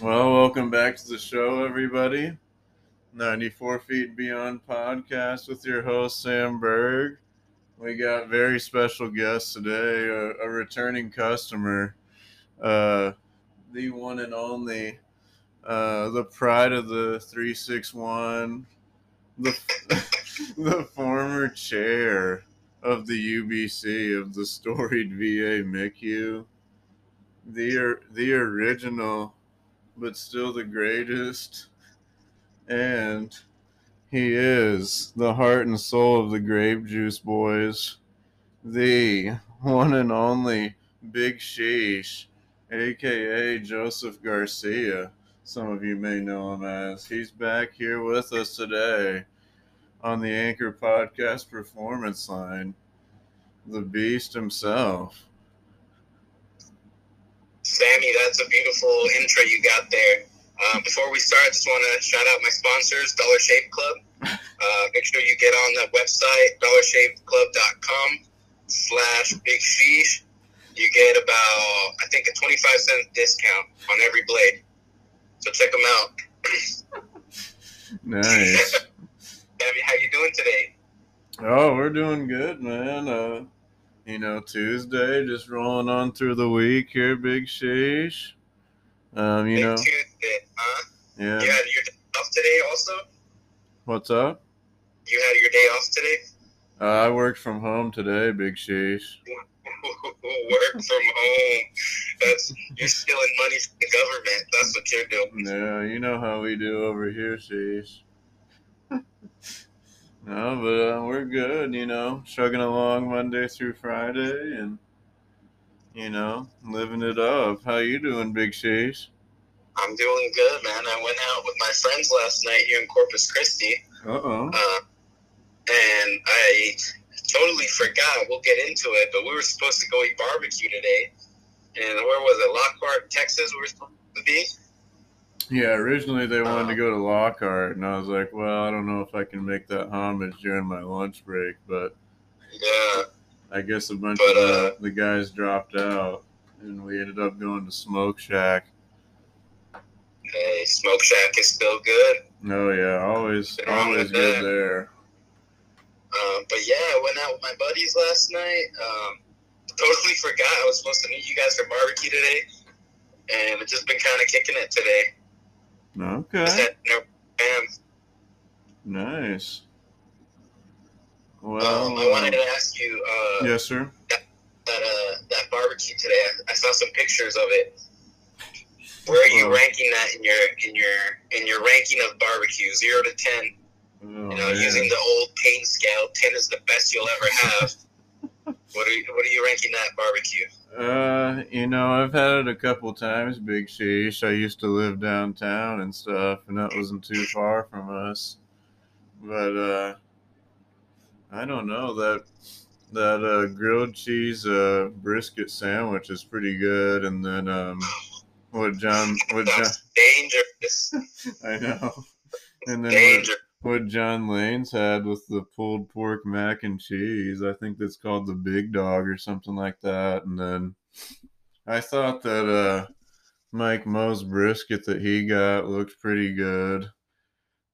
Well, welcome back to the show, everybody. 94 Feet Beyond podcast with your host, Sam Berg. We got very special guests today, a, a returning customer, uh, the one and only, uh, the pride of the 361, the, the former chair of the UBC of the storied VA MICU, the, the original but still the greatest. And he is the heart and soul of the Grape Juice Boys, the one and only Big Sheesh, aka Joseph Garcia. Some of you may know him as. He's back here with us today on the Anchor Podcast Performance Line. The Beast himself. Sammy, that's a beautiful intro you got there. Uh, before we start, I just want to shout out my sponsors, Dollar Shave Club. Uh, make sure you get on the website, dollarshaveclub.com slash big sheesh. You get about, I think, a 25 cent discount on every blade. So check them out. Nice. Sammy, how you doing today? Oh, we're doing good, man. Uh, you know, Tuesday, just rolling on through the week here, Big Sheesh. Um, you Big know, Tuesday, huh? yeah. You had your day off today also? What's up? You had your day off today? Uh, I worked from home today, Big Sheesh. Work from home. That's you're stealing money from the government. That's what you're doing. Yeah, you know how we do over here, Sheesh. no, but uh, we're good, you know, chugging along Monday through Friday and, you know, living it up. How you doing, Big Sheesh? I'm doing good, man. I went out with my friends last night here in Corpus Christi, Uh-oh. uh, and I totally forgot. We'll get into it, but we were supposed to go eat barbecue today. And where was it? Lockhart, Texas. We were supposed to be. Yeah, originally they wanted to go to Lockhart, and I was like, well, I don't know if I can make that homage during my lunch break, but Yeah, I guess a bunch But, of uh, the, the guys dropped out, and we ended up going to Smoke Shack. hey, Smoke Shack is still good. Oh yeah, always Been always good there. Um, but yeah, I went out with my buddies last night. Um, totally forgot I was supposed to meet you guys for barbecue today, and it's just been kind of kicking it today. Okay, bam. nice. Well, Um, I wanted to ask you uh, yes, sir. that uh, that barbecue today. I, I saw some pictures of it. Where are you Oh. ranking that in your in your in your ranking of barbecue, zero to ten? Oh, You know, man. using the old pain scale, ten is the best you'll ever have. what are you, what are you ranking that barbecue? Uh, you know, I've had it a couple times, Big Sheesh. I used to live downtown and stuff, and that wasn't too far from us. But uh, I don't know that that uh, grilled cheese uh, brisket sandwich is pretty good, and then um, what John what John dangerous. I know, and then what, Danger. What John Lane's had with the pulled pork mac and cheese. I think that's called the Big Dog or something like that. And then I thought that uh, Mike Moe's brisket that he got looked pretty good,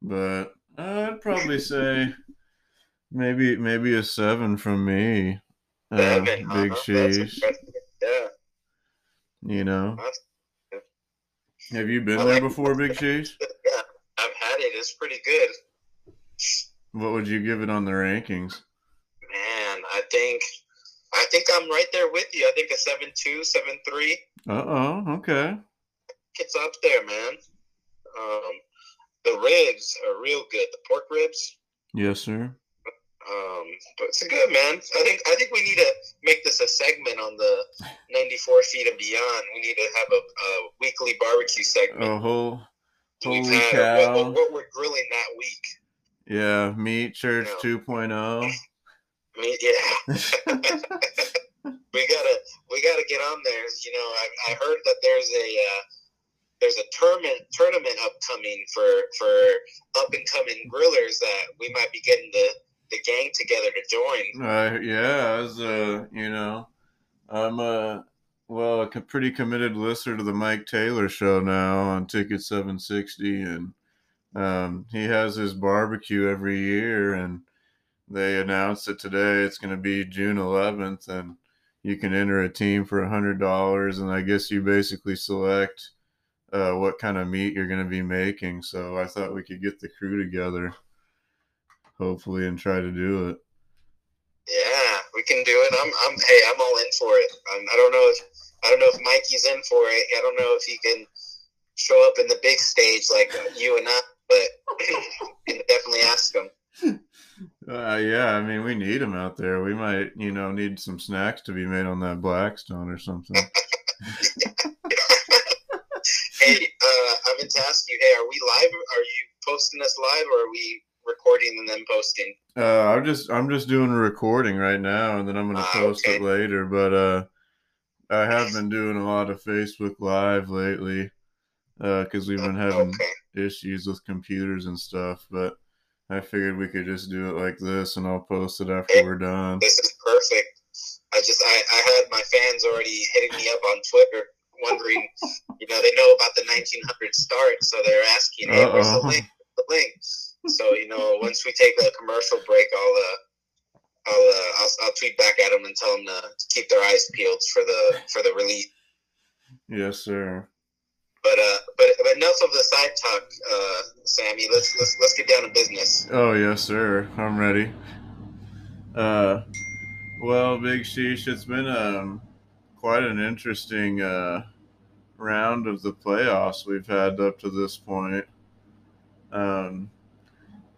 but I'd probably say maybe maybe a seven from me. Uh, Seven, huh? big cheese. Yeah. you know. Have you been there before, Big Cheese? Yeah. I've had it. It's pretty good. What would you give it on the rankings? Man, I think I think I'm right there with you. I think a seven two, seven three. Uh oh, okay. It's up there, man. Um, the ribs are real good. The pork ribs. Yes, sir. Um, but it's good, man. I think I think we need to make this a segment on the 94 feet and beyond. We need to have a, a weekly barbecue segment. Oh, holy had- cow. What, what we're grilling that week. Yeah, Meat Church oh. Yeah. 2.0. I yeah. we gotta we gotta get on there. You know, I, I heard that there's a uh, there's a tournament tournament upcoming for for up and coming grillers that we might be getting the the gang together to join. Uh, yeah, as uh, you know, I'm a well, a pretty committed listener to the Mike Taylor show now on Ticket 760, and um, he has his barbecue every year, and they announced it today. It's going to be June 11th, and you can enter a team for a hundred dollars, and I guess you basically select uh, what kind of meat you're going to be making. So I thought we could get the crew together, hopefully, and try to do it. Yeah, we can do it. I'm, I'm, hey, I'm all in for it. I'm, I don't know if, I don't know if Mikey's in for it. I don't know if he can show up in the big stage like you and I, but definitely ask them. Uh, yeah, I mean, we need them out there. We might, you know, need some snacks to be made on that Blackstone or something. Hey, uh, I meant to ask you. Hey, are we live? Are you posting us live, or are we recording and then posting? Uh, I'm just, I'm just doing a recording right now, and then I'm gonna Ah, post okay. it later. But uh, I have been doing a lot of Facebook Live lately, uh, because we've been having Okay. issues with computers and stuff. But I figured we could just do it like this, and I'll post it after we're done. This is perfect. I just, I, I had my fans already hitting me up on Twitter, wondering, you know, they know about the 1900 start, so they're asking, hey, where's the link? The link. So you know, once we take a commercial break, I'll, uh, I'll, uh, I'll, I'll tweet back at them and tell them to, to keep their eyes peeled for the for the release. Yes, sir. But uh, but but enough of the side talk, uh, Sammy. Let's let's let's get down to business. Oh yes, sir. I'm ready. Uh, well, Big Sheesh, it's been um quite an interesting uh round of the playoffs we've had up to this point. Um,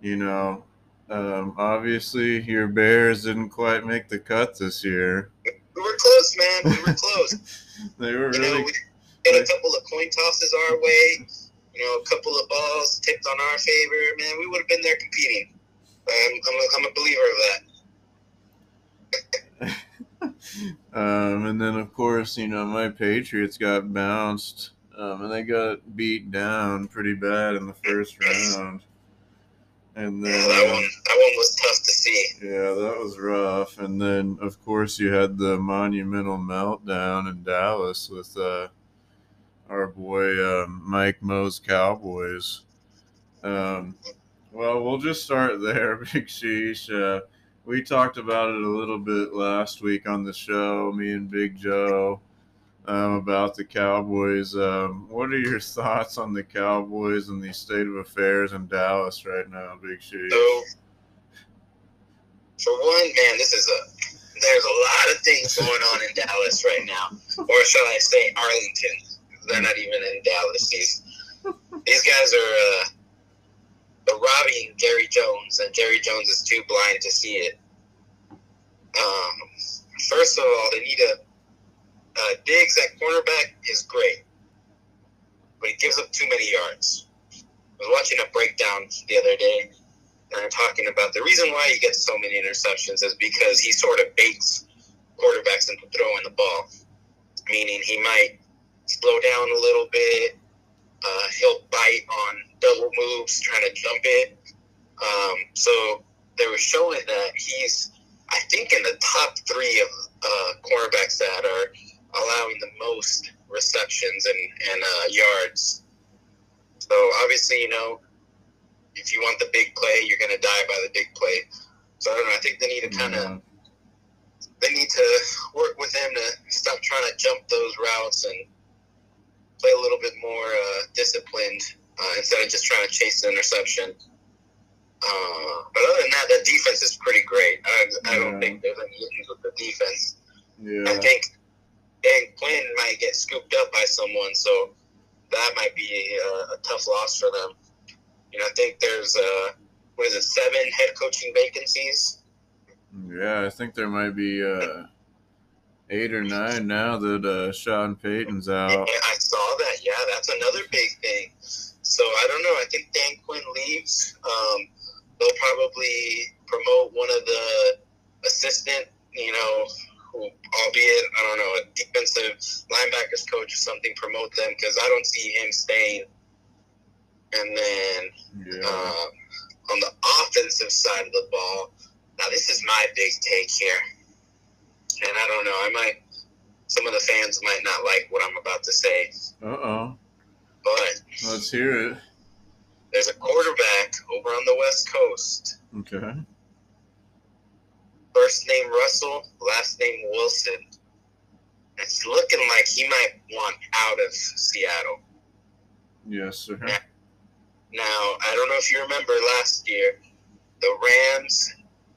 you know, um, obviously your Bears didn't quite make the cut this year. We were close, man. We were close. They were you know, really we had a couple of coin tosses our way. You know, a couple of balls tipped on our favor. Man, we would have been there competing. I'm, I'm, a, I'm a believer of that. um, and then of course, you know, my Patriots got bounced, um, and they got beat down pretty bad in the first round. And Yeah, then, that uh, one that one was tough to see. yeah, that was rough. And then, of course, you had the monumental meltdown in Dallas with uh, our boy um, Mike Moe's Cowboys. Um, well, we'll just start there, Big Sheesh. Uh, we talked about it a little bit last week on the show, me and Big Joe, um, about the Cowboys. Um, what are your thoughts on the Cowboys and the state of affairs in Dallas right now, Big Sheesh? So, for one, man, this is a there's a lot of things going on in Dallas right now, or shall I say Arlington? They're not even in Dallas. These these guys are uh, they're robbing Jerry Jones, and Jerry Jones is too blind to see it. Um, first of all, they need a uh, Diggs at cornerback is great, but he gives up too many yards. I was watching a breakdown the other day and I'm talking about the reason why he gets so many interceptions is because he sort of baits quarterbacks into throwing the ball. Meaning he might slow down a little bit. Uh, he'll bite on double moves, trying to jump it. Um, so they were showing that he's, I think, in the top three of uh, cornerbacks that are allowing the most receptions and, and uh, yards. So obviously, you know, if you want the big play, you're going to die by the big play. So I don't know. I think they need to kind of Yeah. they need to work with him to stop trying to jump those routes and play a little bit more uh, disciplined uh, instead of just trying to chase the interception. Uh, but other than that, the defense is pretty great. I, I don't Yeah. think there's any issues with the defense. I think Dan Quinn might get scooped up by someone, so that might be a, a tough loss for them. You know, I think there's uh, what is it, seven head coaching vacancies. Yeah, I think there might be uh, eight or nine now that uh, Sean Payton's Yeah, out. I saw that. Yeah, that's another big thing. So I don't know. I think Dan Quinn leaves. Um, they'll probably promote one of the assistant, you know, who, albeit I don't know, a defensive linebackers coach or something. Promote them because I don't see him staying. And then Yeah. uh, on the offensive side of the ball, now this is my big take here, and I don't know. I might some of the fans might not like what I'm about to say, Uh oh. but Let's hear it. there's a quarterback over on the West Coast. Okay. First name Russell, last name Wilson. It's looking like he might want out of Seattle. Yes, sir. Now, I don't know if you remember last year, the Rams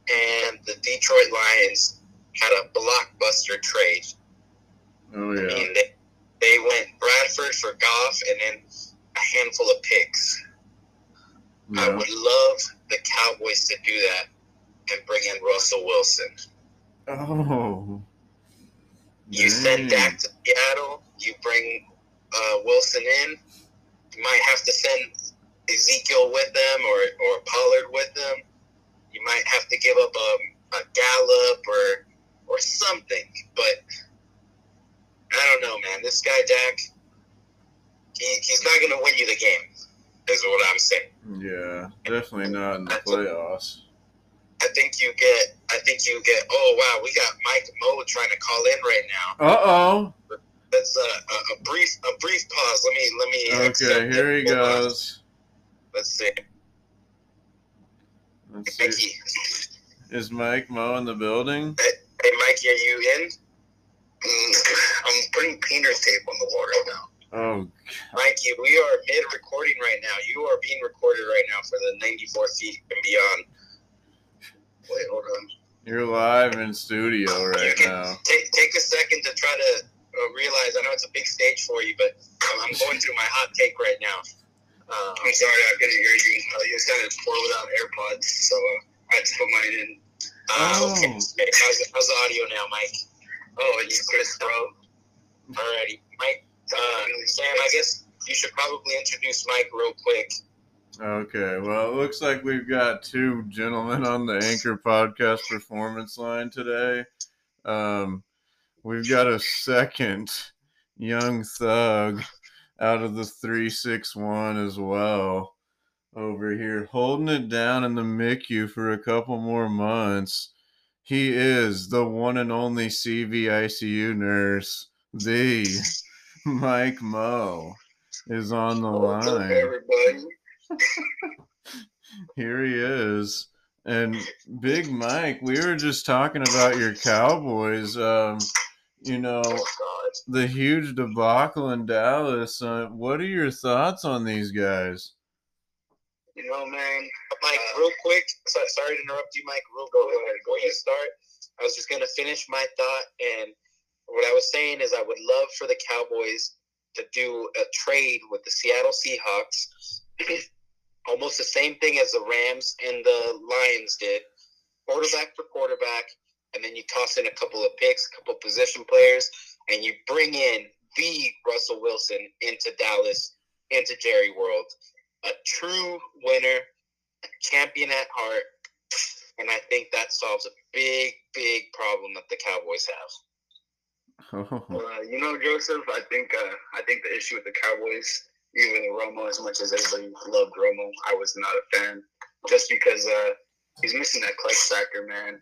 and the Detroit Lions had a blockbuster trade. Oh I yeah. mean, they, they went Bradford for Goff and then a handful of picks. I would love the Cowboys to do that and bring in Russell Wilson. Oh. You send dang. Dak to Seattle, you bring uh, Wilson in. You might have to send Ezekiel with them or, or Pollard with them. You might have to give up a, a Gallup or or something. But I don't know, man. This guy Dak, he, he's not going to win you the game. Is what I'm saying. Yeah, definitely not in the playoffs. I think you get. I think you get. Oh wow, we got Mike Mo trying to call in right now. Uh oh. That's a, a, a brief a brief pause. Let me let me. Okay, here it. he Hold on. goes. Let's see. Let's see. Is Mike Mo in the building? Hey Mikey, are you in? Mm, I'm putting painter's tape on the wall right now. Oh, Mikey, we are mid recording right now. You are being recorded right now for the 94 feet and beyond. Wait, hold on. you're live in studio right now. Take take a second to try to uh, realize. I know it's a big stage for you, but I'm, I'm going through my hot take right now. Uh, I'm sorry, I couldn't hear you. Uh, you sounded poor without AirPods, so uh, I had to put mine in. Uh, okay. Oh. Hey, how's, how's the audio now, Mike? Oh, it's Chris, bro. Alrighty, Mike. Uh, Sam, I guess you should probably introduce Mike real quick. Okay, well, it looks like we've got two gentlemen on the Anchor Podcast Performance line today. Um, we've got a second young thug out of the 361 as well over here, holding it down in the MICU for a couple more months. He is the one and only CVICU nurse, the Mike Moe is on the What's up, line. everybody? Here he is. And Big Mike, we were just talking about your Cowboys. Um, you know, Oh, the huge debacle in Dallas. Uh, what are your thoughts on these guys? You know, man. Mike, real quick. So, sorry to interrupt you, Mike. Real quick. Before you start, I was just going to finish my thought. And what I was saying is, I would love for the Cowboys to do a trade with the Seattle Seahawks. Almost the same thing as the Rams and the Lions did. Quarterback for quarterback. And then you toss in a couple of picks, a couple of position players, and you bring in the Russell Wilson into Dallas, into Jerry World a true winner, a champion at heart, and I think that solves a big, big problem that the Cowboys have. Oh, Uh, you know, Joseph, I think uh, I think the issue with the Cowboys, even Romo, as much as everybody loved Romo, I was not a fan, just because uh, he's missing that clutch factor, man.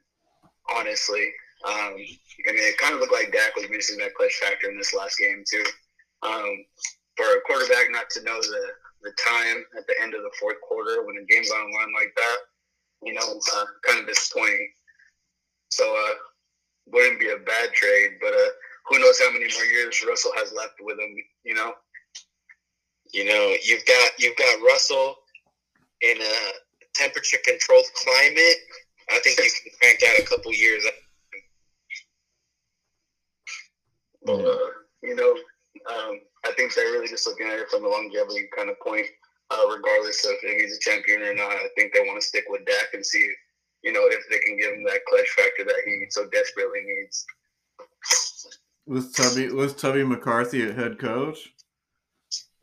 Honestly, um, mean, it kind of looked like Dak was missing that clutch factor in this last game too. Um, for a quarterback not to know the the time at the end of the fourth quarter when the game's on the line like that, you know, uh, kind of disappointing. So, uh, wouldn't be a bad trade, but uh, who knows how many more years Russell has left with him, you know? You know, you've got you've got Russell in a temperature controlled climate. I think you can crank out a couple years. But, uh, you know, um, I think they're really just looking at it from a longevity kind of point, uh, regardless of if he's a champion or not. I think they want to stick with Dak and see, you know, if they can give him that clutch factor that he so desperately needs. Was Tubby was Tubby McCarthy a head coach.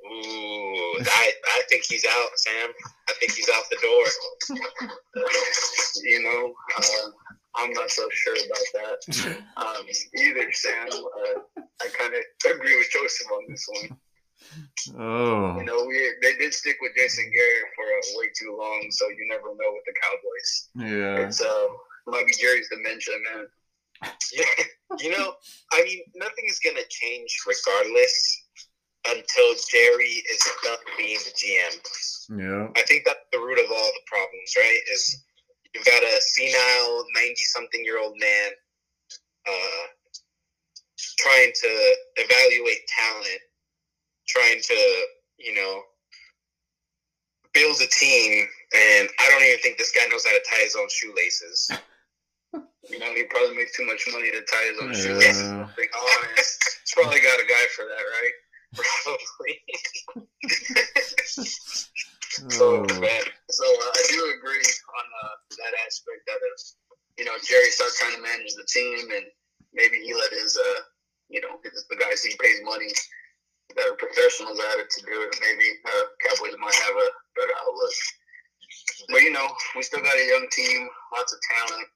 Ooh, I, I think he's out, Sam. I think he's out the door. Uh, you know, uh, I'm not so sure about that um, either, Sam. Uh, I kind of agree with Joseph on this one. Oh, You know, we they did stick with Jason Garrett for uh, way too long, so you never know with the Cowboys. yeah. It's uh, might be Jerry's dementia, man. Yeah, you know, I mean, nothing is gonna change regardless until Jerry is done being the GM. Yeah. I think that's the root of all the problems, right? Is you've got a senile, ninety-something-year-old man uh, trying to evaluate talent, trying to, you know, build a team, and I don't even think this guy knows how to tie his own shoelaces. You know, he probably makes too much money to tie his own. Yeah. To be honest, he's probably got a guy for that, right? Probably. So, man, so uh, I do agree on uh, that aspect that if you know Jerry starts trying to manage the team and maybe he let his uh you know his, the guys he pays money that are professionals at it to do it, maybe uh, Cowboys might have a better outlook. But you know, we still got a young team, lots of talent.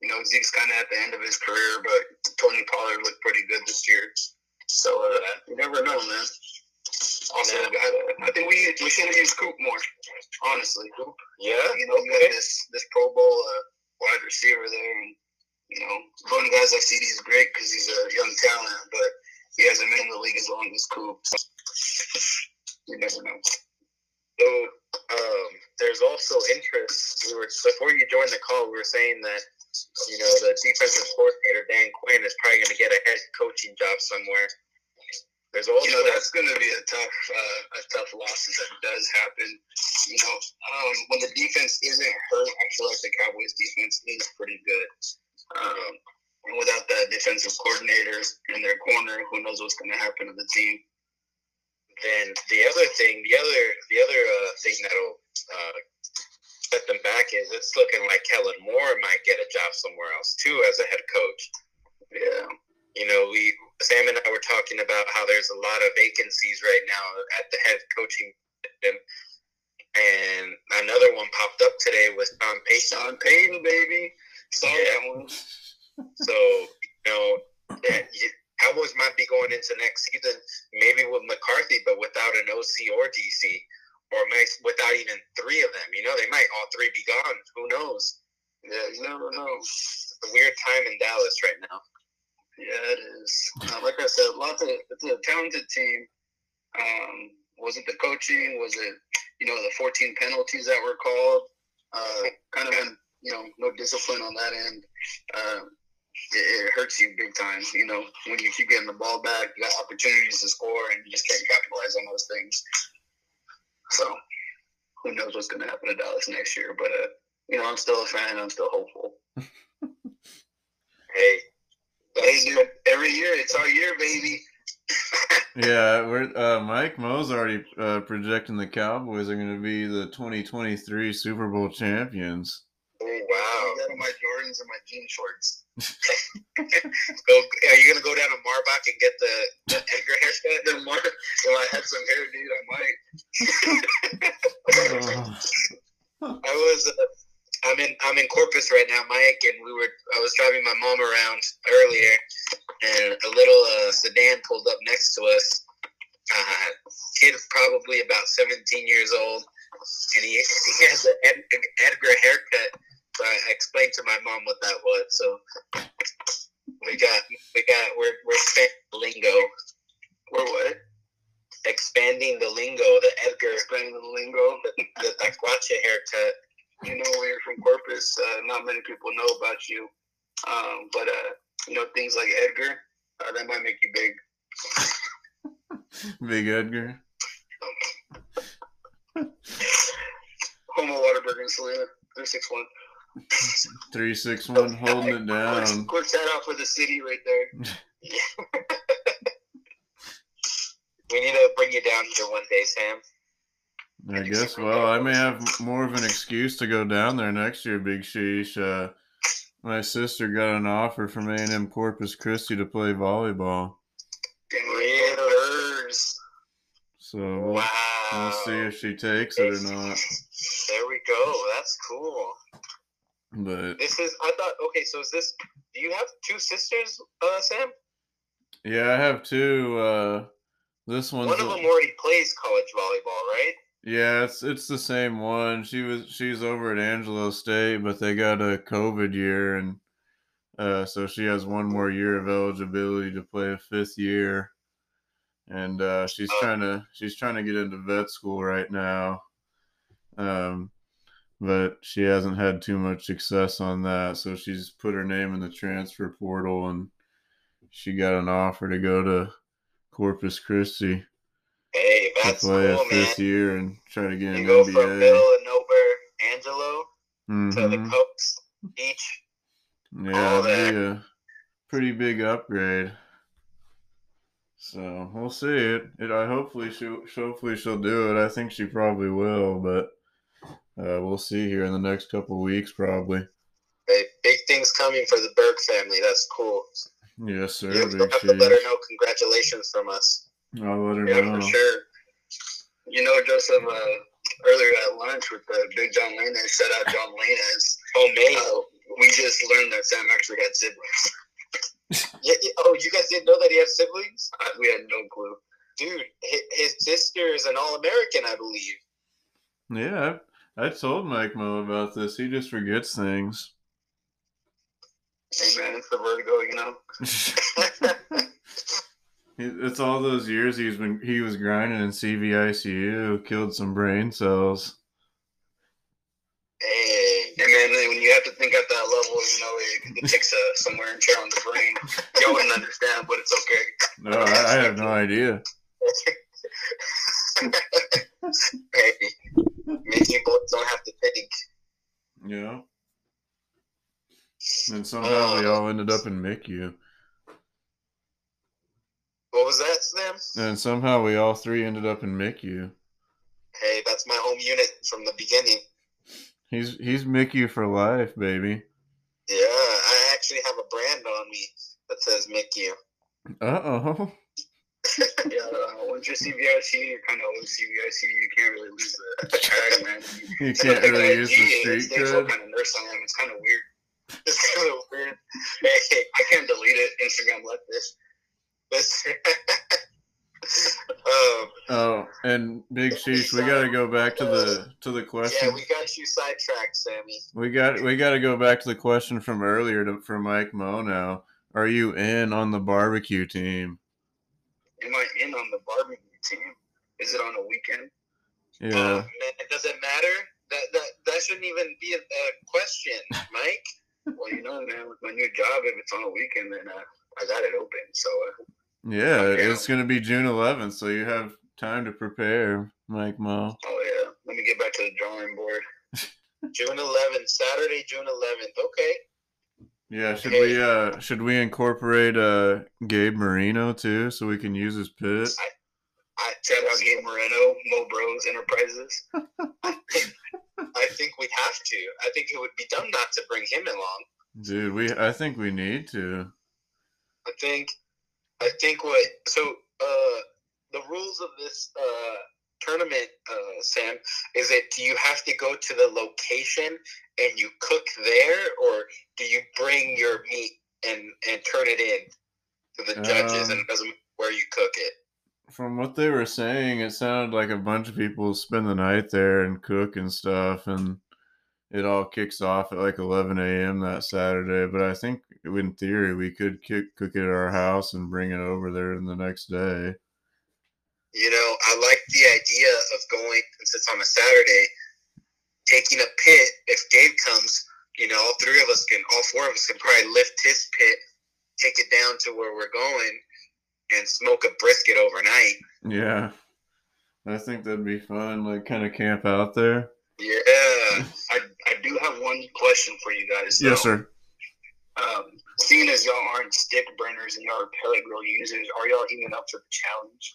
You know, Zeke's kind of at the end of his career, but Tony Pollard looked pretty good this year. So uh, you never know, man. Also, Yeah. uh, I think we we should have used Coop more, honestly. yeah. You know, we got this this Pro Bowl uh, wide receiver there, and you know, one of the guys like CD is great because he's a young talent, but he hasn't been in the league as long as Coop. You never know. So um, there's also interest. We were before you joined the call. We were saying that you know the defensive coordinator Dan Quinn is probably going to get a head coaching job somewhere. There's also You know, that's going to be a tough uh, a tough loss if that does happen. You know, um, when the defense isn't hurt, I feel like the Cowboys defense is pretty good. Um, and without that defensive coordinator in their corner, who knows what's going to happen to the team? then the other thing, the other the other uh, thing that'll uh, set them back is it's looking like Kellen Moore might get a job somewhere else too as a head coach. Yeah. You know, we Sam and I were talking about how there's a lot of vacancies right now at the head coaching position. and another one popped up today with Tom Payton. Sean Payton, baby. Saw Yeah. that one. So you know, yeah, you, Cowboys might be going into next season maybe with McCarthy, but without an OC or DC, or without even three of them. You know, they might all three be gone. Who knows? Yeah, you never know. It's a weird time in Dallas right now. Yeah, it is. Uh, like I said, lots of it's a talented team. Um, was it the coaching? Was it you know the 14 penalties that were called? Uh, kind of been you know no discipline on that end. Um, it, it hurts you big time. You know when you keep getting the ball back, you got opportunities to score, and you just can't capitalize on those things. So who knows what's going to happen to Dallas next year? But uh, you know I'm still a fan. I'm still hopeful. Hey, Hey, dude, every year it's our year, baby. yeah, we're uh, Mike Mo's already uh, projecting the Cowboys are going to be the 2023 Super Bowl champions. oh I wow! got on my Jordans and my jean shorts. Go, are you gonna go down to Marbach and get the, the Edgar haircut? Then more, if I had some hair, dude, I might. I was. Uh, I'm in. I'm in Corpus right now, Mike, and we were. I was driving my mom around earlier, and a little uh, sedan pulled up next to us. Uh, kid, probably about 17 years old, and he, he has an Ed, Edgar haircut. So I explained to my mom what that was. So we got, we got, we're we're expanding the lingo, Or what? expanding the lingo, the Edgar, Explaining the lingo. the, the Taquache haircut. You know, when you're from Corpus, uh, not many people know about you. Um, but, uh, you know, things like Edgar, uh, that might make you big. Big Edgar. Home of Whataburger and Selena, 361. 361 holding it down. Quick, quick shout out for the city right there. We need to bring you down here one day, Sam. I guess, well, I may have more of an excuse to go down there next year, Big Sheesh. Uh, my sister got an offer from A&M Corpus Christi to play volleyball. So we'll, Wow. we'll see if she takes it or not. There we go. That's cool. But This is. I thought. Okay, so is this? Do you have two sisters, uh, Sam? yeah, I have two. Uh, this one's One of them already plays college volleyball, right? Yeah, it's it's the same one. She was she's over at Angelo State, but they got a COVID year and Uh, so she has one more year of eligibility to play a fifth year, and uh, she's Oh. trying to she's trying to get into vet school right now. Um, but she hasn't had too much success on that, so she's put her name in the transfer portal, and she got an offer to go to Corpus Christi Hey, to that's play cool, man. year and try to get an You go from NBA. of nowhere, Angelo, to the Mhm. coast, beach. Yeah, it'd be a pretty big upgrade. So we'll see it. It I hopefully she hopefully she'll do it. I think she probably will, but uh, we'll see here in the next couple weeks probably. Hey, big things coming for the Berg family. That's cool. Yes, sir. You Big have to let her know congratulations from us. I'll let her Yeah, know. for sure. You know, Joseph, uh, earlier at lunch with uh, Big John Lanez, shout out John Lanez. Oh, man. Uh, we just learned that Sam actually had siblings. Yeah, yeah, oh, you guys didn't know that he has siblings? Uh, we had no clue. Dude, his, his sister is an All American, I believe. Yeah, I, I told Mike Mo about this. He just forgets things. Hey, man, it's the vertigo, you know? it's all those years he's been he was grinding in CVICU, killed some brain cells. Hey, Hey, man, when you have to think at that level, you know, it, it takes uh, some wear and tear on the brain. Y'all wouldn't understand, but it's okay. No, I, I have no idea. hey, Mickey boys don't have to think. Yeah. And somehow we all ended up in MICU. That, Sam? And somehow we all three ended up in MICU. Hey, that's my home unit from the beginning. He's he's MICU for life, baby. Yeah, I actually have a brand on me that says Mickey. Uh oh. Yeah, uh, once you're CVIC, you're kind of always CVIC. You can't really lose the tag, man. You It's can't really use the street code. kind of nurse I am. It's kind of weird. It's kind of weird. Hey, I can't delete it. Instagram let this. This. um, Oh, and Big Sheesh, we gotta go back to the to the question. yeah, we got you sidetracked, Sammy. We got we got to go back to the question from earlier to, for Mike Mo. Now, are you in on the barbecue team? Am I in on the barbecue team? Is it on a weekend? Yeah, Oh, man, it doesn't matter. That that that shouldn't even be a, a question, Mike. Well, you know, man, with my new job, if it's on a weekend, then uh, I got it open. So uh, yeah. Okay. It's gonna be June 11th, so you have time to prepare, Mike Mo. Oh yeah, let me get back to the drawing board. June 11th, Saturday, June 11th. Okay. Yeah, should we uh should we incorporate uh Gabe Marino too, so we can use his pit? I Shout out Gabe Moreno, Mo Bros Enterprises. I think we have to. I think it would be dumb not to bring him along. Dude, we I think we need to. I think, I think what so uh the rules of this uh tournament, uh Sam, is it do you have to go to the location and you cook there, or do you bring your meat and and turn it in to the judges, and Um, it doesn't matter where you cook it? From what they were saying, it sounded like a bunch of people spend the night there and cook and stuff, and it all kicks off at like 11 a.m. that Saturday. But I think in theory we could kick, cook it at our house and bring it over there in the next day. You know, I like the idea of going since it's on a Saturday, taking a pit. If Gabe comes, you know, all three of us can, all four of us can probably lift his pit, take it down to where we're going, and smoke a brisket overnight. Yeah, I think that'd be fun. Like kind of camp out there. Yeah, I, I do have one question for you guys. Yes, sir. Um, seeing as y'all aren't stick burners and y'all are pellet grill users, are y'all even up to the challenge?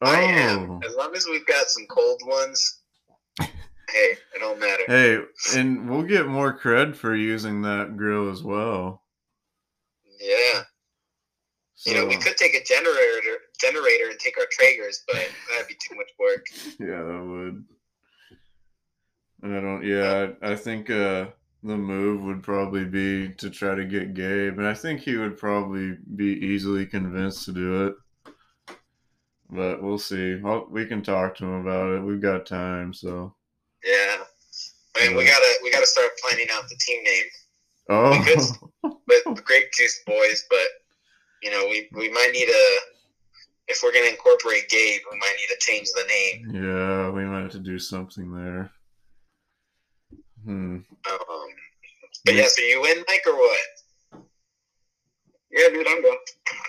I am. Oh, As long as we've got some cold ones, hey, it don't matter. hey, and we'll get more cred for using that grill as well. Yeah, So, you know, we could take a generator, generator, and take our Traegers, but that'd be too much work. Yeah, that would. I don't. Yeah, I, I think uh, the move would probably be to try to get Gabe, and I think he would probably be easily convinced to do it. But we'll see. I'll, we can talk to him about it. We've got time, so Yeah. I mean, we gotta we gotta start planning out the team name. Oh, with grape juice boys, but you know, we we might need a if we're gonna incorporate Gabe, we might need to change the name. yeah, we might have to do something there. Hmm. Um, but yeah, so you in, Mike, or what? Yeah, dude, I'm down.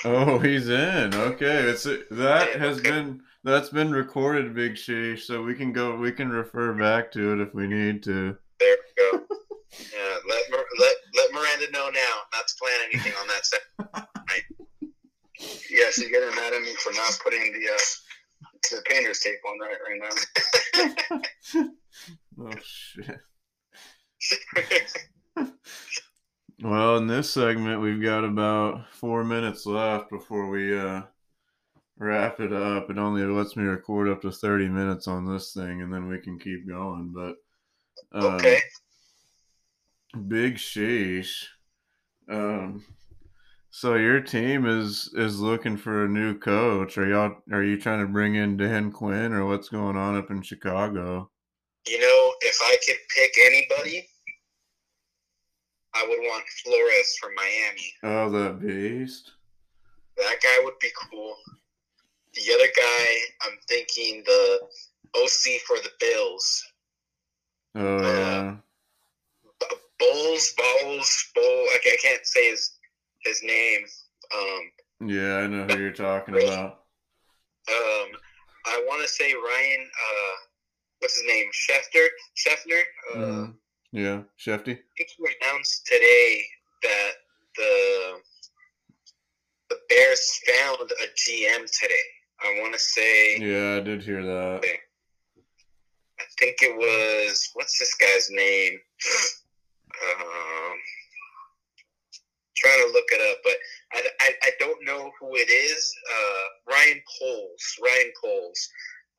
Oh, he's in. Okay, it's that Yeah, has okay. been that's been recorded, Big Sheesh. So we can go, we can refer back to it if we need to. There we go. yeah, let let let Miranda know now not to plan anything on that set. Yeah, so you're getting mad at me for not putting the uh, the painter's tape on right right now. Oh shit. Well, in this segment, we've got about four minutes left before we uh, wrap it up. It only lets me record up to 30 minutes on this thing, and then we can keep going. But um, okay. big sheesh. Um, so your team is is looking for a new coach. Are y'all are you trying to bring in Dan Quinn or what's going on up in Chicago? You know, if I could pick anybody, I would want Flores from Miami. Oh, that beast. That guy would be cool. The other guy, I'm thinking the OC for the Bills. Oh, yeah. B- Bowles, Bowles, Bowl. I, I can't say his his name. Um, Yeah, I know who you're talking about. um, I want to say Ryan. Uh, what's his name? Schefter. Scheffner. Uh, Mhm. Yeah, Shefty. I think he announced today that the the Bears found a GM today. I want to say. Yeah, I did hear that. I think it was what's this guy's name? Um, trying to look it up, but I, I, I don't know who it is. Uh, Ryan Poles. Ryan Poles.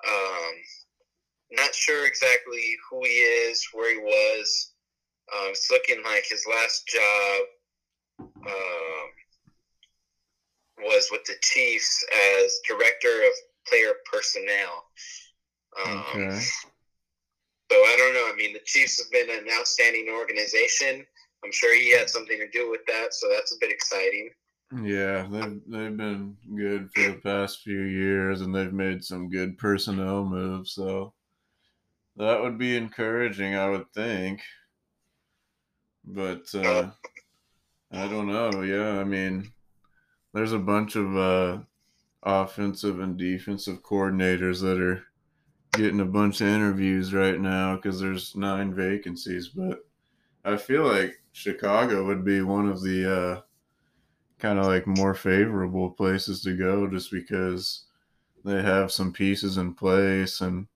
Um, not sure exactly who he is, where he was. Uh, it's looking like his last job um, was with the Chiefs as director of player personnel. Um, Okay. so I don't know. I mean, the Chiefs have been an outstanding organization. I'm sure he had something to do with that, so that's a bit exciting. Yeah, they've they've been good for the past few years, and they've made some good personnel moves. So that would be encouraging, I would think. But uh, I don't know. Yeah, I mean, there's a bunch of uh, offensive and defensive coordinators that are getting a bunch of interviews right now because there's nine vacancies. But I feel like Chicago would be one of the uh, kind of like more favorable places to go just because they have some pieces in place and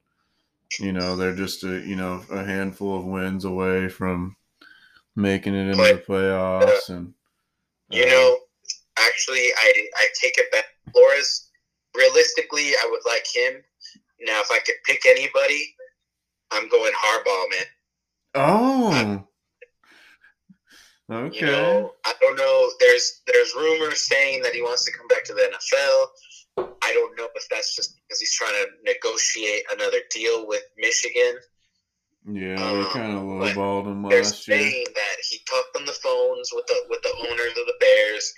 you know they're just a you know a handful of wins away from making it into the playoffs and You uh, know, actually, I I take it back. Flores, realistically, I would like him. Now, if I could pick anybody, I'm going Harbaugh, man. oh okay You know, I don't know. There's there's rumors saying that he wants to come back to the NFL. I don't know if that's just because he's trying to negotiate another deal with Michigan. yeah we um, kind of lowballed him They're last year saying that he talked on the phones with the with the owners of the Bears.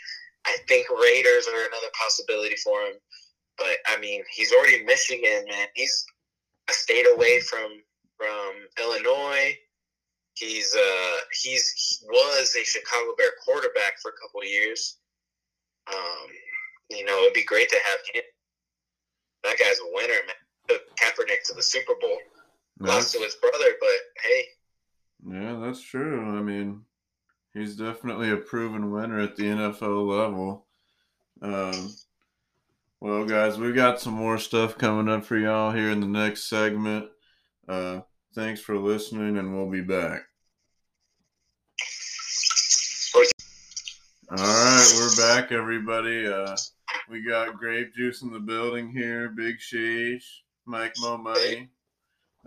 I think Raiders are another possibility for him. But I mean, he's already in Michigan, man. He's a state away from from Illinois. He's uh he's he was a Chicago Bear quarterback for a couple of years. Um, you know, it'd be great to have him. That guy's a winner, man. Took Kaepernick to the Super Bowl. Lost to his brother, but hey, Yeah, that's true. I mean, he's definitely a proven winner at the NFL level. Um, well, guys, we've got some more stuff coming up for y'all here in the next segment. Uh, thanks for listening, and we'll be back. All right, we're back, everybody. Uh, we got grape juice in the building here. Big Sheesh, Mike Mo Money.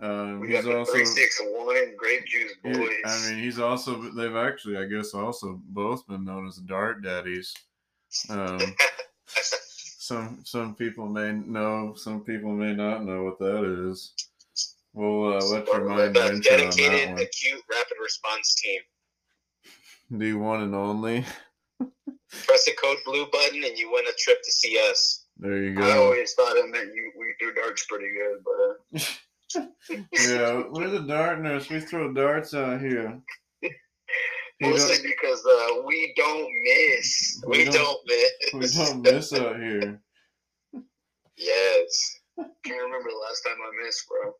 Um, We he's got the also six one grape juice he- boys. I mean, he's also they've actually, I guess, also both been known as Dart Daddies. Um, some some people may know, some people may not know what that is. We'll uh, let your mind venture on that dedicated one. acute rapid response team. the one and only. Press the code blue button and you win a trip to see us. There you go. I always thought it meant you we threw darts pretty good, but uh, Yeah, we're the dartness. We throw darts out here. Mostly because uh, we don't miss. We, We don't, don't- miss. we don't miss out here. Yes. Can't remember the last time I missed, bro.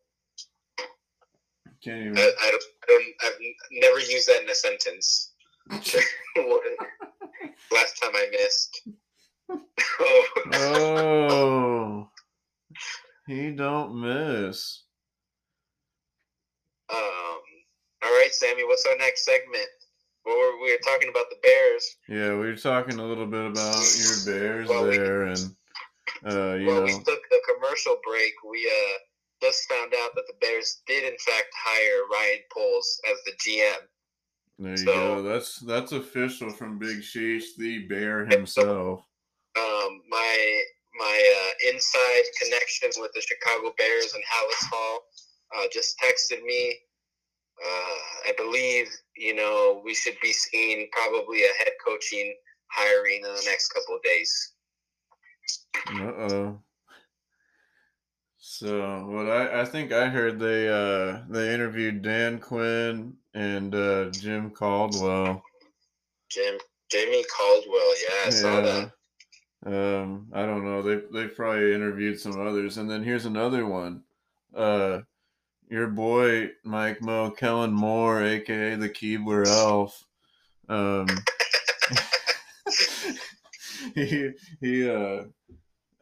Can't I, even. I, I don't. I've never used that in a sentence. Last time I missed. Oh, Oh, he don't miss. Um. All right, Sammy. What's our next segment? Well, we're, we were talking about the Bears. Yeah, we were talking a little bit about your Bears Well, we- there, and uh, you well, know, we took a commercial break. We uh just found out that the Bears did in fact hire Ryan Poles as the GM. There you so- go. That's that's official from Big Sheesh, the Bear himself. Um, my my uh, inside connection with the Chicago Bears and Halas Hall uh, just texted me. Uh, I believe you know we should be seeing probably a head coaching hiring in the next couple of days. Uh oh. So what I I think I heard they uh they interviewed Dan Quinn and uh Jim Caldwell. Jim Jimmy Caldwell, yeah, I saw that. Um, I don't know. They they probably interviewed some others, and then here's another one. Uh, your boy Mike Mo Kellen Moore, aka the Keebler Elf. Um, he he uh,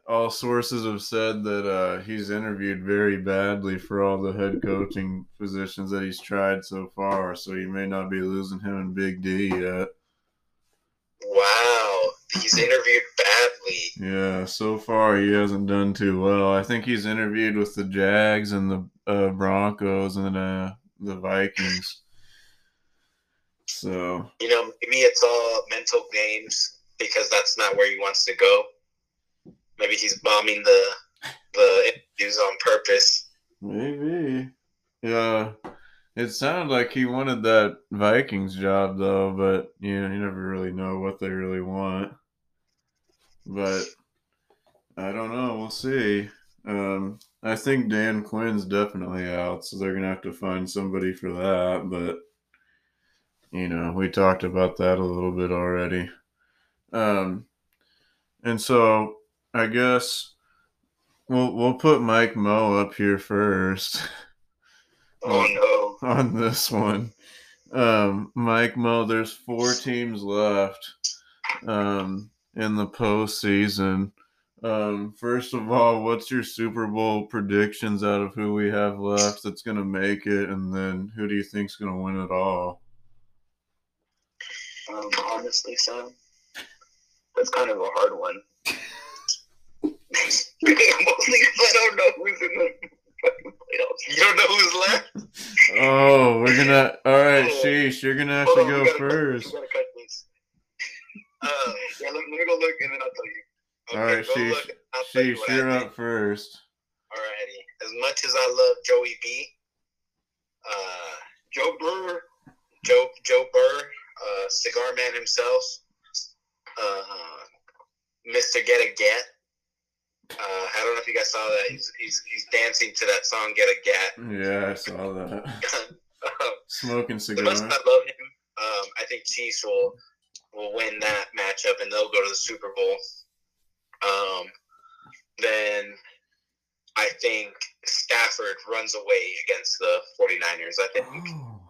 all sources have said that uh he's interviewed very badly for all the head coaching positions that he's tried so far, so you may not be losing him and Big D yet. Wow, he's interviewed badly. Yeah, so far he hasn't done too well. I think he's interviewed with the Jags and the uh, Broncos and uh, the Vikings. So You know, maybe it's all mental games because that's not where he wants to go. Maybe he's bombing the the interviews on purpose. maybe, yeah. It sounded like he wanted that Vikings job though, but you know, you never really know what they really want. But I don't know. We'll see. Um, I think Dan Quinn's definitely out, so they're gonna have to find somebody for that. But you know, we talked about that a little bit already. Um, and so I guess we'll we'll put Mike Mo up here first Oh no. on this one. Um, Mike Mo, there's four teams left um, in the postseason. Um, first of all, what's your Super Bowl predictions out of who we have left that's going to make it? And then who do you think's going to win it all? um, honestly, Sam, that's kind of a hard one. Mostly I don't know who's in the playoffs. You don't know who's left? Oh, we're to. All right, Sheesh, you're have to on, go gotta first. gotta cut these. Uh, Yeah, let, let me go look and then I'll tell you. All right, Sheesh. look and you you're up first. Alrighty. As much as I love Joey B, uh, Joe Burr, Joe Joe Burr, uh, cigar man himself, uh, Mr. Get a Get. Uh, I don't know if you guys saw that. He's, he's, he's dancing to that song Get a Get. Yeah, I saw that. Um, Smoking cigar. I love him, um, I think Chiefs will will win that matchup and they'll go to the Super Bowl. Um, then I think Stafford runs away against the 49ers. I think Oh.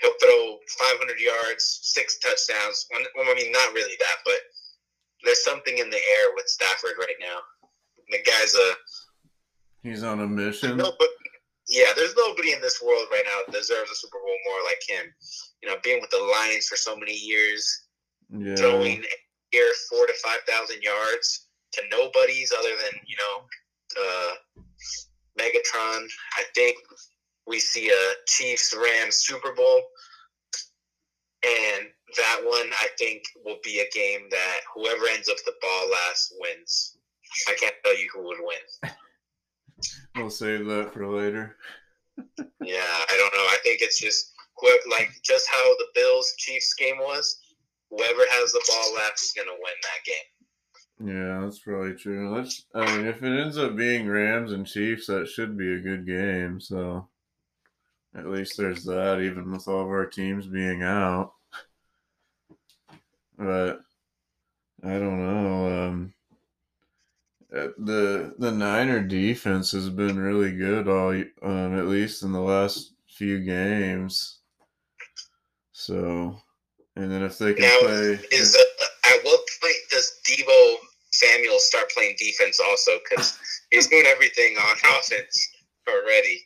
he'll throw 500 yards, six touchdowns. Well, I mean, not really that, but there's something in the air with Stafford right now. The guy's a He's on a mission. no, but yeah, there's nobody in this world right now that deserves a Super Bowl more like him. You know, being with the Lions for so many years, Yeah. throwing here four to five thousand yards to nobodies other than you know uh, Megatron. I think we see a Chiefs Rams Super Bowl, and that one I think will be a game that whoever ends up the ball last wins. I can't tell you who would win. We'll save that for later. Yeah, I don't know. I think it's just whoever, like just how the Bills Chiefs game was, whoever has the ball left is gonna win that game. Yeah, that's probably true. That's I mean, if it ends up being Rams and Chiefs, that should be a good game. So at least there's that, even with all of our teams being out. But I don't know. Um, the the Niner defense has been really good all um, at least in the last few games. So, and then if they can Now, play, Is uh, at what point does Deebo Samuel start playing defense also? Because he's doing everything on offense already.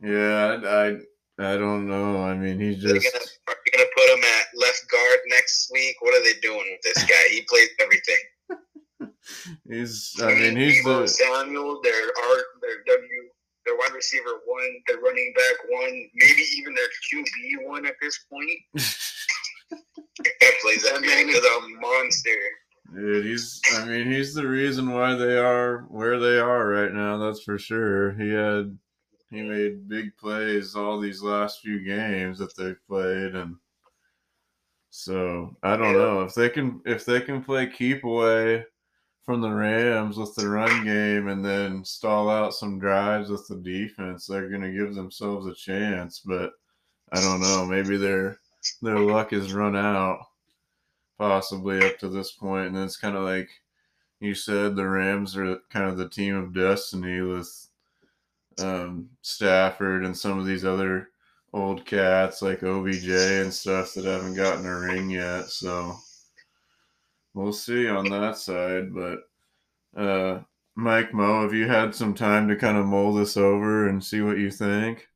yeah, I, I I don't know. I mean, he's just gonna, are they gonna put him at left guard next week? What are they doing with this guy? He plays everything. He's. I mean, he's Deebo the Samuel, their art, their W, their wide receiver one, their running back one, maybe even their QB one at this point. That plays That man is a monster. Dude, he's. I mean, he's the reason why they are where they are right now. That's for sure. He had, he made big plays all these last few games that they've played, and so I don't Yeah. know if they can if they can play keep away from the Rams with the run game and then stall out some drives with the defense. They're gonna give themselves a chance, but I don't know. Maybe their their luck is run out possibly up to this point. point, and it's kind of like you said, the Rams are kind of the team of destiny with um, Stafford and some of these other old cats like OBJ and stuff that haven't gotten a ring yet. So we'll see on that side. But uh, Mike Mo, have you had some time to kind of mull this over and see what you think?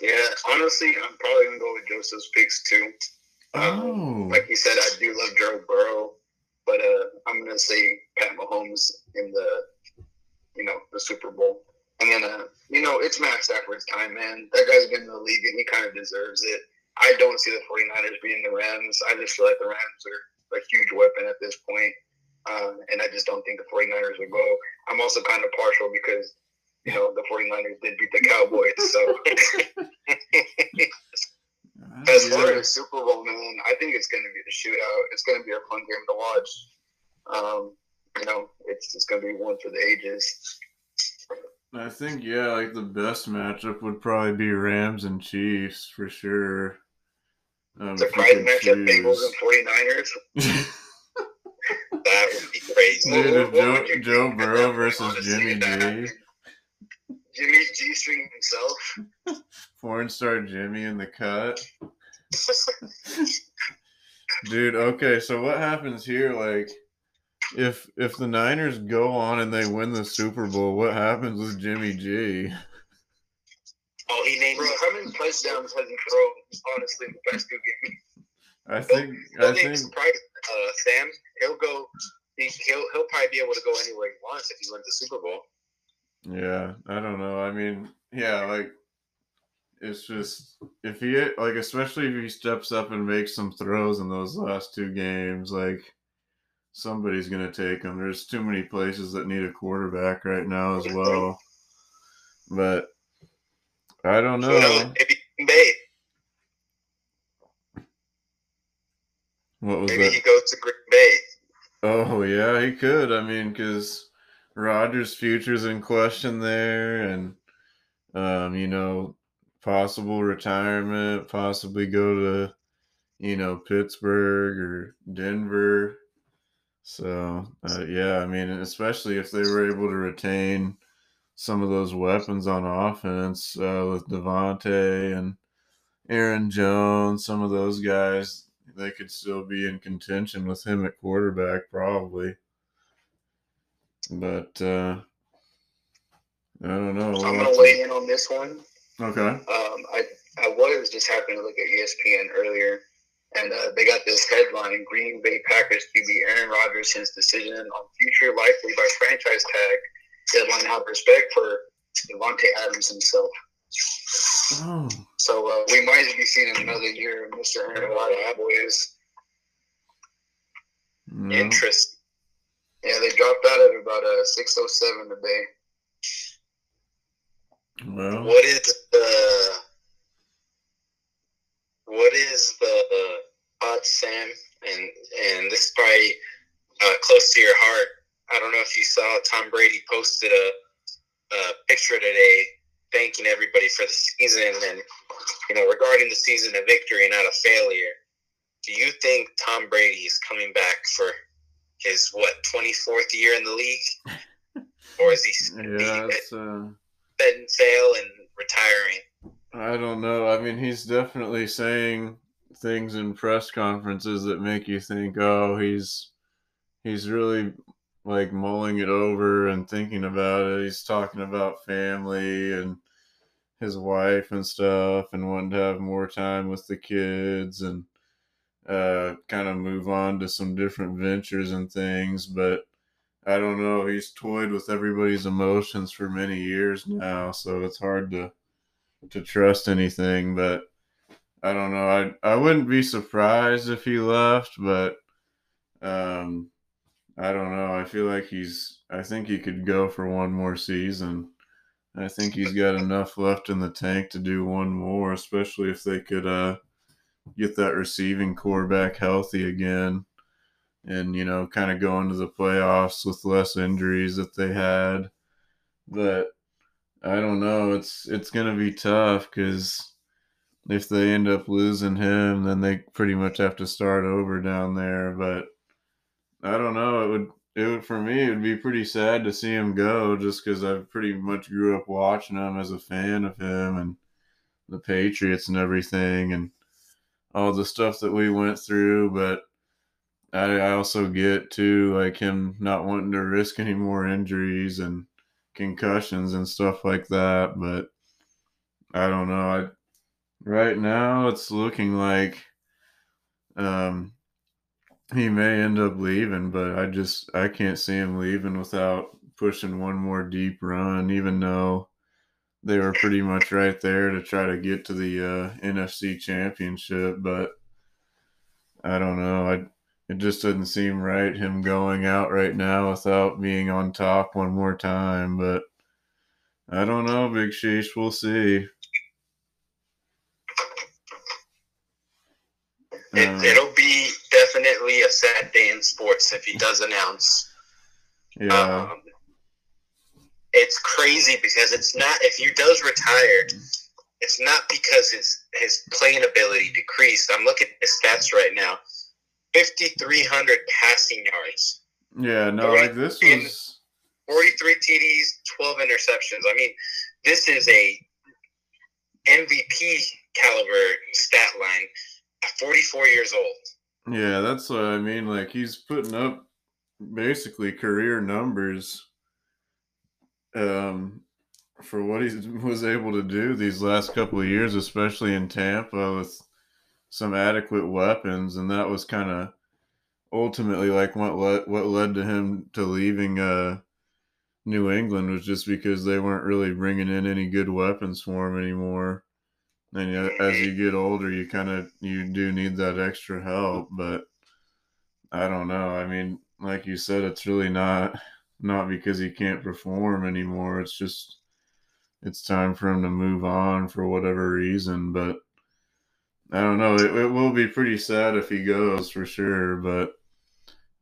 Yeah, honestly, I'm probably gonna go with Joseph's picks too. Oh, Like you said, I do love Joe Burrow, but uh, I'm gonna say Pat Mahomes in the, you know, the Super Bowl. And then, uh, you know, it's Matt Stafford's time, man. That guy's been in the league and he kind of deserves it. I don't see the 49ers beating the Rams. I just feel like the Rams are a huge weapon at this point. Uh, and I just don't think the 49ers will go. I'm also kind of partial because, you know, the 49ers did beat the Cowboys. So as far as Super Bowl, man, I think it's going to be the shootout. It's going to be a fun game to watch. Um, you know, it's it's going to be one for the ages. I think yeah, like the best matchup would probably be Rams and Chiefs for sure. Um, Surprise matchup: Bengals and 49ers. That would be crazy. Dude, What- if what Joe, Joe Burrow versus Jimmy G. Jimmy G string himself. porn star Jimmy in the cut. Dude, okay, so what happens here? Like, if if the Niners go on and they win the Super Bowl, what happens with Jimmy G? Oh, he named Bro, how many touchdowns has he thrown? Honestly, in the past two games. I think I He'll think surprise uh, Sam. He'll go. He, he'll he'll probably be able to go anywhere he wants if he wins the Super Bowl. Yeah, I don't know. I mean, yeah, like it's just if he like especially if he steps up and makes some throws in those last two games, like somebody's gonna take him. There's too many places that need a quarterback right now as well. But I don't know. Maybe Green Bay. What was Maybe that? he goes to Green Bay. Oh yeah, he could. I mean, because Rodgers' future's in question there, and um, you know, possible retirement, possibly go to, you know, Pittsburgh or Denver. So uh, yeah, I mean, especially if they were able to retain some of those weapons on offense uh, with Davante and Aaron Jones, some of those guys, they could still be in contention with him at quarterback, probably. But uh, I don't know. I'm gonna weigh in on this one. Okay. Um, I I was just happening to look at ESPN earlier, and uh, they got this headline: Green Bay Packers QB Aaron Rodgers his decision on future likely by franchise tag deadline out of respect for Davante Adams himself. Oh. So uh, we might be seeing another year of Mr. Aaron White Boys. No. Yeah, they dropped out at about uh, 6.07 today. Well. What is the what is the uh, Sam? And and this is probably uh, close to your heart I don't know if you saw Tom Brady posted a, a picture today thanking everybody for the season and you know regarding the season of victory, not a failure. Do you think Tom Brady is coming back for his what twenty fourth year in the league, or is he yeah, it's, uh, bet and fail and retiring? I don't know. I mean, he's definitely saying things in press conferences that make you think, oh, he's he's really like mulling it over and thinking about it. He's talking about family and his wife and stuff and wanting to have more time with the kids and uh, kind of move on to some different ventures and things. But I don't know. He's toyed with everybody's emotions for many years now, so it's hard to to trust anything. But I don't know. I I wouldn't be surprised if he left, but um, I don't know. I feel like he's. I think he could go for one more season. I think he's got enough left in the tank to do one more, especially if they could uh, get that receiving core back healthy again, and you know, kind of go into the playoffs with less injuries that they had. But I don't know. It's it's gonna be tough because if they end up losing him, then they pretty much have to start over down there. But I don't know. It would it would for me it would be pretty sad to see him go just because I pretty much grew up watching him as a fan of him and the Patriots and everything and all the stuff that we went through. But I, I also get too like him not wanting to risk any more injuries and concussions and stuff like that. But I don't know. I right now it's looking like um he may end up leaving, but I just I can't see him leaving without pushing one more deep run, even though they were pretty much right there to try to get to the uh, NFC Championship. But I don't know. I it just doesn't seem right him going out right now without being on top one more time. But I don't know, Big Sheesh. We'll see. It, it'll be definitely a sad day in sports if he does announce. Yeah. Um, it's crazy because it's not if he does retire, it's not because his his playing ability decreased. I'm looking at his stats right now. 5300 passing yards. Yeah, no, 40, like this was 43 TDs, 12 interceptions. I mean, this is a MVP caliber stat line at 44 years old. Yeah, that's what I mean. Like he's putting up basically career numbers um, for what he was able to do these last couple of years, especially in Tampa with some adequate weapons, and that was kind of ultimately like what led what led to him to leaving uh, New England was just because they weren't really bringing in any good weapons for him anymore. And as you get older, you kind of you do need that extra help, but I don't know. I mean, like you said, it's really not not because he can't perform anymore. It's just it's time for him to move on for whatever reason. But I don't know. It, it will be pretty sad if he goes for sure. But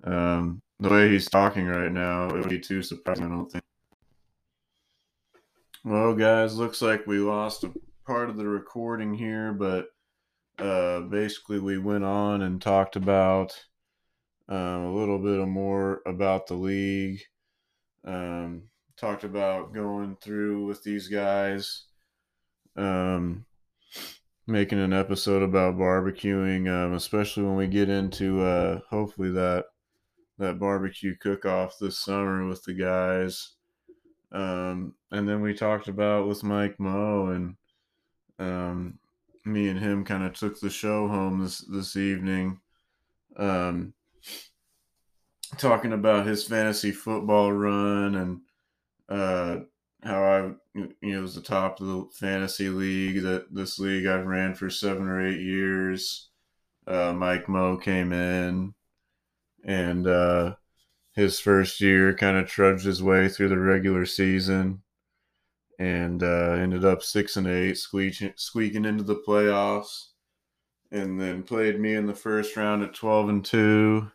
um, the way he's talking right now, it would be too surprising. I don't think. Well, guys, looks like we lost a part of the recording here, but uh, basically we went on and talked about um, a little bit more about the league. Um, talked about going through with these guys, um, making an episode about barbecuing, um, especially when we get into uh, hopefully that that barbecue cook off this summer with the guys. Um, and then we talked about with Mike Moe and um, me and him kind of took the show home this this evening, um, talking about his fantasy football run and uh, how I you know was the top of the fantasy league that this league I've ran for seven or eight years. Uh, Mike Moe came in, and uh, his first year kind of trudged his way through the regular season and uh, ended up six and eight, squeaking squeaking into the playoffs, and then played me in the first round at twelve and two,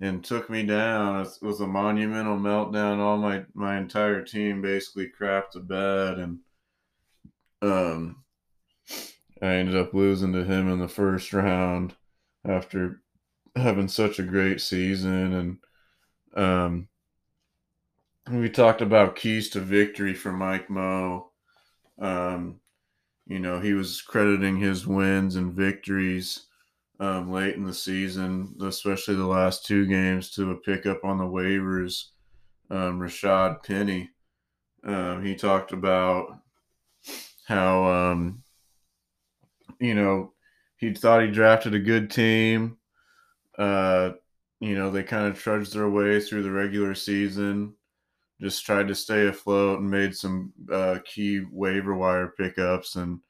and took me down. It was a monumental meltdown. All my my entire team basically crapped the bed, and um, I ended up losing to him in the first round after having such a great season. And um, we talked about keys to victory for Mike Mo. Um, you know, he was crediting his wins and victories um, late in the season, especially the last two games, to a pickup on the waivers. Um, Rashad Penny. Um, he talked about how, um, you know, he thought he drafted a good team. Uh, you know, they kind of trudged their way through the regular season, just tried to stay afloat and made some uh, key waiver wire pickups and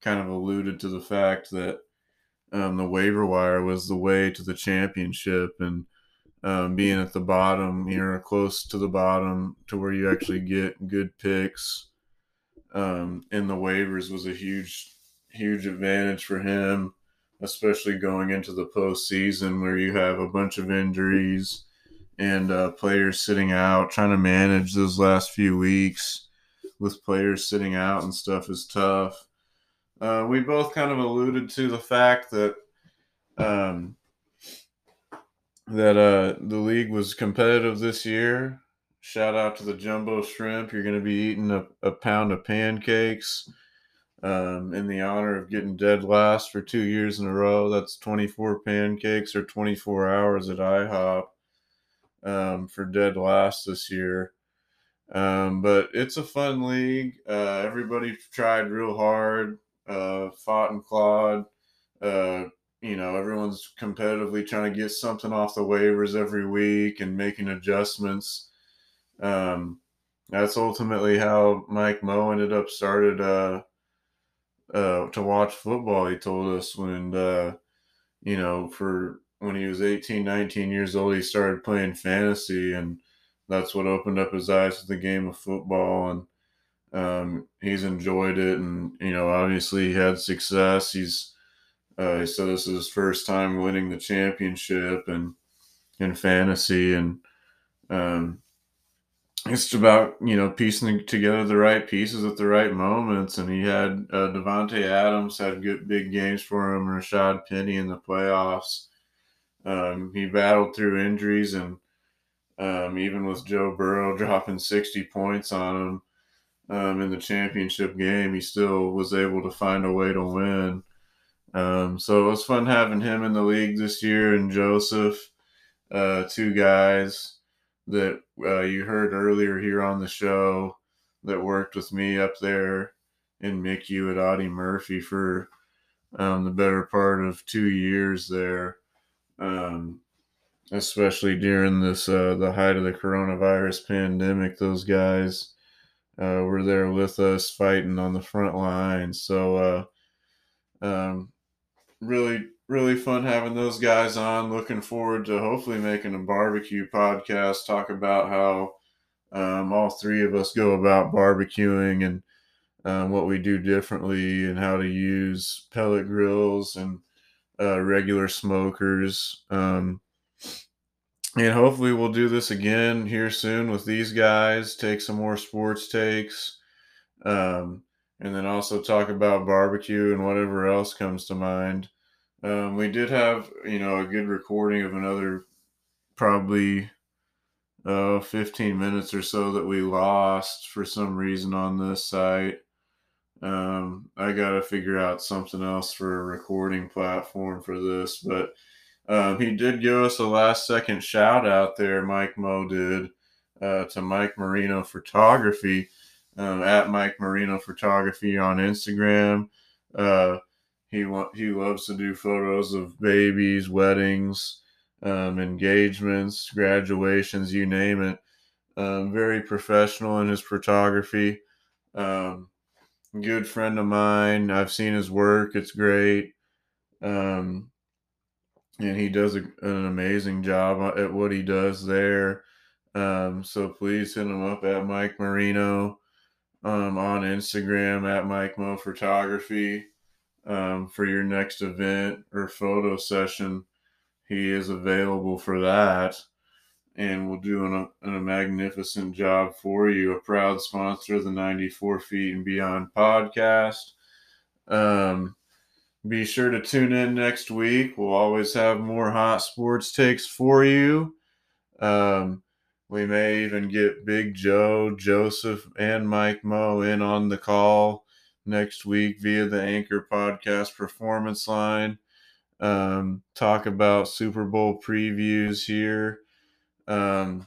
kind of alluded to the fact that um, the waiver wire was the way to the championship and um, being at the bottom, you know, close to the bottom to where you actually get good picks um, in the waivers was a huge, huge advantage for him, especially going into the postseason where you have a bunch of injuries and uh, players sitting out. Trying to manage those last few weeks with players sitting out and stuff is tough. Uh, we both kind of alluded to the fact that um, that uh, the league was competitive this year. Shout out to the jumbo shrimp. You're going to be eating a, a pound of pancakes um, in the honor of getting dead last for two years in a row. That's 24 pancakes or 24 hours at IHOP um, for dead last this year. Um, but it's a fun league. Uh, everybody tried real hard uh, fought and clawed. Uh, you know, everyone's competitively trying to get something off the waivers every week and making adjustments. Um, that's ultimately how Mike Mo ended up started uh, uh, to watch football. He told us when, uh, you know, for when he was 18, 19 years old, he started playing fantasy, and that's what opened up his eyes to the game of football. And um, he's enjoyed it, and you know, obviously, he had success. He's uh, he said this is his first time winning the championship and in fantasy, and um, it's about you know piecing together the right pieces at the right moments. And he had uh, Davante Adams had good big games for him. Rashad Penny in the playoffs. Um, he battled through injuries and um, even with Joe Burrow dropping sixty points on him um, in the championship game, he still was able to find a way to win. Um, so it was fun having him in the league this year and Joseph, uh, two guys that uh, you heard earlier here on the show that worked with me up there in MICU at Audie Murphy for um, the better part of two years there, um, especially during this uh, the height of the coronavirus pandemic. Those guys uh, were there with us fighting on the front lines. So, uh, um, really, really fun having those guys on. Looking forward to hopefully making a barbecue podcast, talk about how um, all three of us go about barbecuing and um, what we do differently and how to use pellet grills and uh, regular smokers. Um, and hopefully we'll do this again here soon with these guys take some more sports takes um, and then also talk about barbecue and whatever else comes to mind um, we did have you know a good recording of another probably uh, 15 minutes or so that we lost for some reason on this site um, i gotta figure out something else for a recording platform for this but um, he did give us a last second shout out there, Mike Mo did, uh, to Mike Marino Photography um, at Mike Marino Photography on Instagram. Uh, he wa- he loves to do photos of babies, weddings, um, engagements, graduations, you name it. Um, very professional in his photography. Um, good friend of mine. I've seen his work. It's great. Um, and he does a, an amazing job at what he does there. Um, so please hit him up at Mike Marino um, on Instagram at Mike Mo Photography um, for your next event or photo session. he is available for that and will do an, a magnificent job for you. A proud sponsor of the 94 Feet and Beyond podcast. Um, be sure to tune in next week. We'll always have more hot sports takes for you. Um, we may even get Big Joe, Joseph, and Mike Mo in on the call next week via the Anchor Podcast Performance Line. Um, talk about Super Bowl previews here. Um,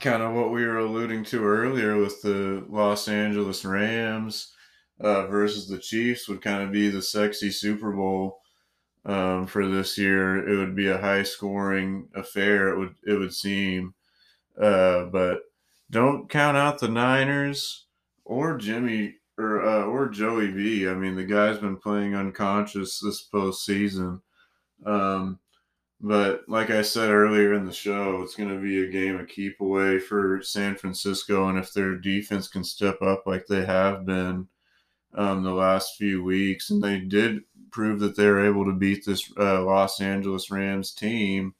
kind of what we were alluding to earlier with the Los Angeles Rams uh, versus the Chiefs would kind of be the sexy Super Bowl um, for this year. It would be a high scoring affair. It would it would seem, uh, but don't count out the Niners or Jimmy or uh, or Joey B. I mean, the guy's been playing unconscious this postseason. Um, but like I said earlier in the show, it's going to be a game of keep away for San Francisco, and if their defense can step up like they have been um, the last few weeks, and they did prove that they were able to beat this uh, Los Angeles Rams team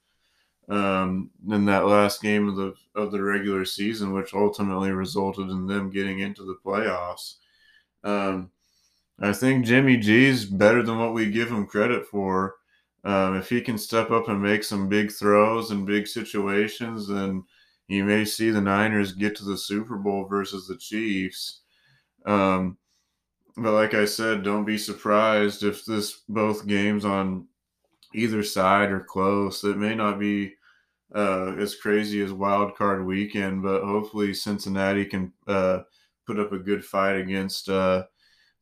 um, in that last game of the of the regular season, which ultimately resulted in them getting into the playoffs. Um, I think Jimmy G's better than what we give him credit for. Um, if he can step up and make some big throws in big situations, then you may see the Niners get to the Super Bowl versus the Chiefs. Um, but like I said, don't be surprised if this both games on either side are close. It may not be uh, as crazy as Wild Card Weekend, but hopefully Cincinnati can uh, put up a good fight against uh,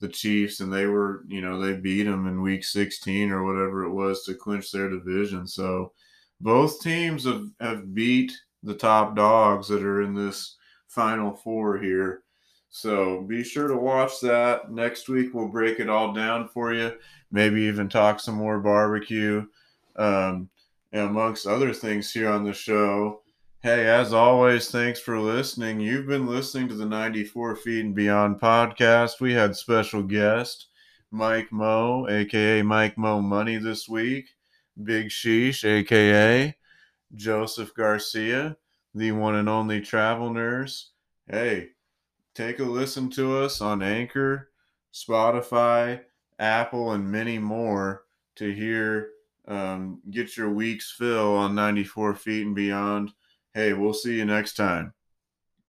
the Chiefs, and they were, you know, they beat them in Week 16 or whatever it was to clinch their division. So both teams have, have beat the top dogs that are in this Final Four here. So be sure to watch that. Next week we'll break it all down for you. Maybe even talk some more barbecue, um, amongst other things here on the show. Hey, as always, thanks for listening. You've been listening to the 94 Feet and Beyond podcast. We had special guest Mike Mo, aka Mike Mo Money, this week. Big Sheesh, aka Joseph Garcia, the one and only travel nurse. Hey, take a listen to us on Anchor, Spotify, Apple, and many more to hear, um, get your week's fill on 94 feet and beyond. Hey, we'll see you next time.